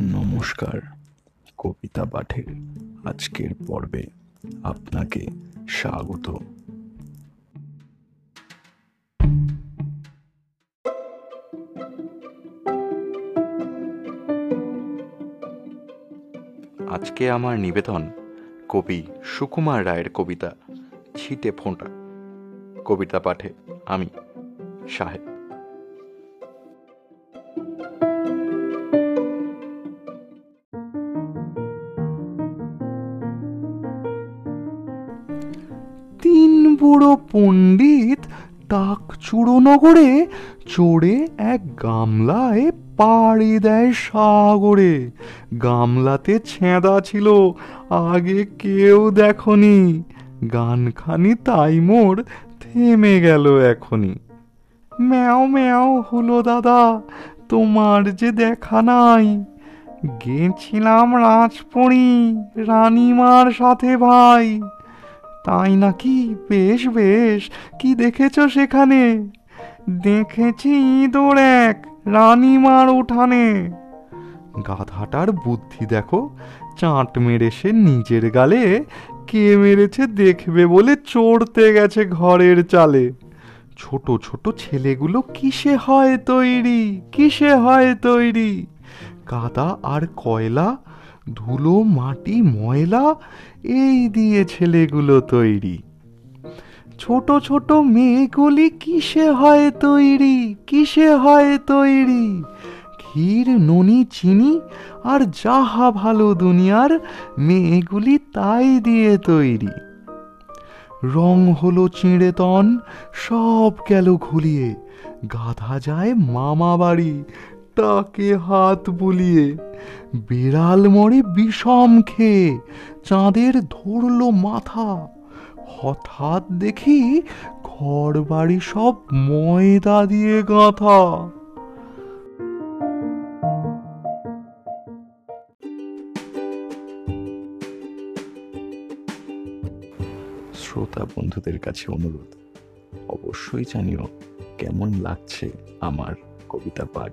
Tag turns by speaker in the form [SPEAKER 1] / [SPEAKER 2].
[SPEAKER 1] নমস্কার, কবিতা পাঠের আজকের পর্বে আপনাকে স্বাগত। আজকে আমার নিবেদন কবি সুকুমার রায়ের কবিতা, ছিটে ফোঁটা। কবিতা পাঠে আমি, সাহেব।
[SPEAKER 2] তিন বুড়ো পণ্ডিত টাক নগরে চড়ে এক গামলায় পাড়ি দেয় সাগরে। গামলাতে ছেঁদা ছিল, আগে কেউ দেখনি। গানখানি তাই মোর থেমে গেল এখনই। ম্যাও ম্যাও হলো দাদা, তোমার যে দেখা নাই। গেছিলাম রাজপণি, রানীমার সাথে ভাই। তাই নাকি বেশ বেশ, কি দেখেছ সেখানে? দেখেছি ইঁদুর এক, রানীমার উঠানে। গাধাটার বুদ্ধি দেখো, চাট মেরে সে নিজের গালে, কে মেরেছে দেখবে বলে চড়তে গেছে ঘরের চালে। ছোট ছোট ছেলেগুলো কিসে হয় তৈরি, কিসে হয় তৈরি? কাদা আর কয়লা ধুলো, মাটি, ময়লা, এই দিয়ে ছেলেগুলো তৈরি। ছোট ছোট মেয়েগুলি কিসে হয় তৈরি? কিসে হয় তৈরি? ক্ষীর, ননি, চিনি আর যাহা ভালো দুনিয়ার মেয়েগুলি তাই দিয়ে তৈরি। রং হলো চিঁড়ে তন, সব গেল ঘুলিয়ে। গাধা যায় মামা বাড়ি তাকে হাত বুলিয়ে বিড়াল মরে বিষম খেয়ে চাঁদের ধরলো মাথা। হঠাৎ দেখি ঘর বাড়ি সব ময়দা দিয়ে গাঁথা।
[SPEAKER 1] শ্রোতা বন্ধুদের কাছে অনুরোধ, অবশ্যই জানিও কেমন লাগছে আমার কবিতা পাঠ।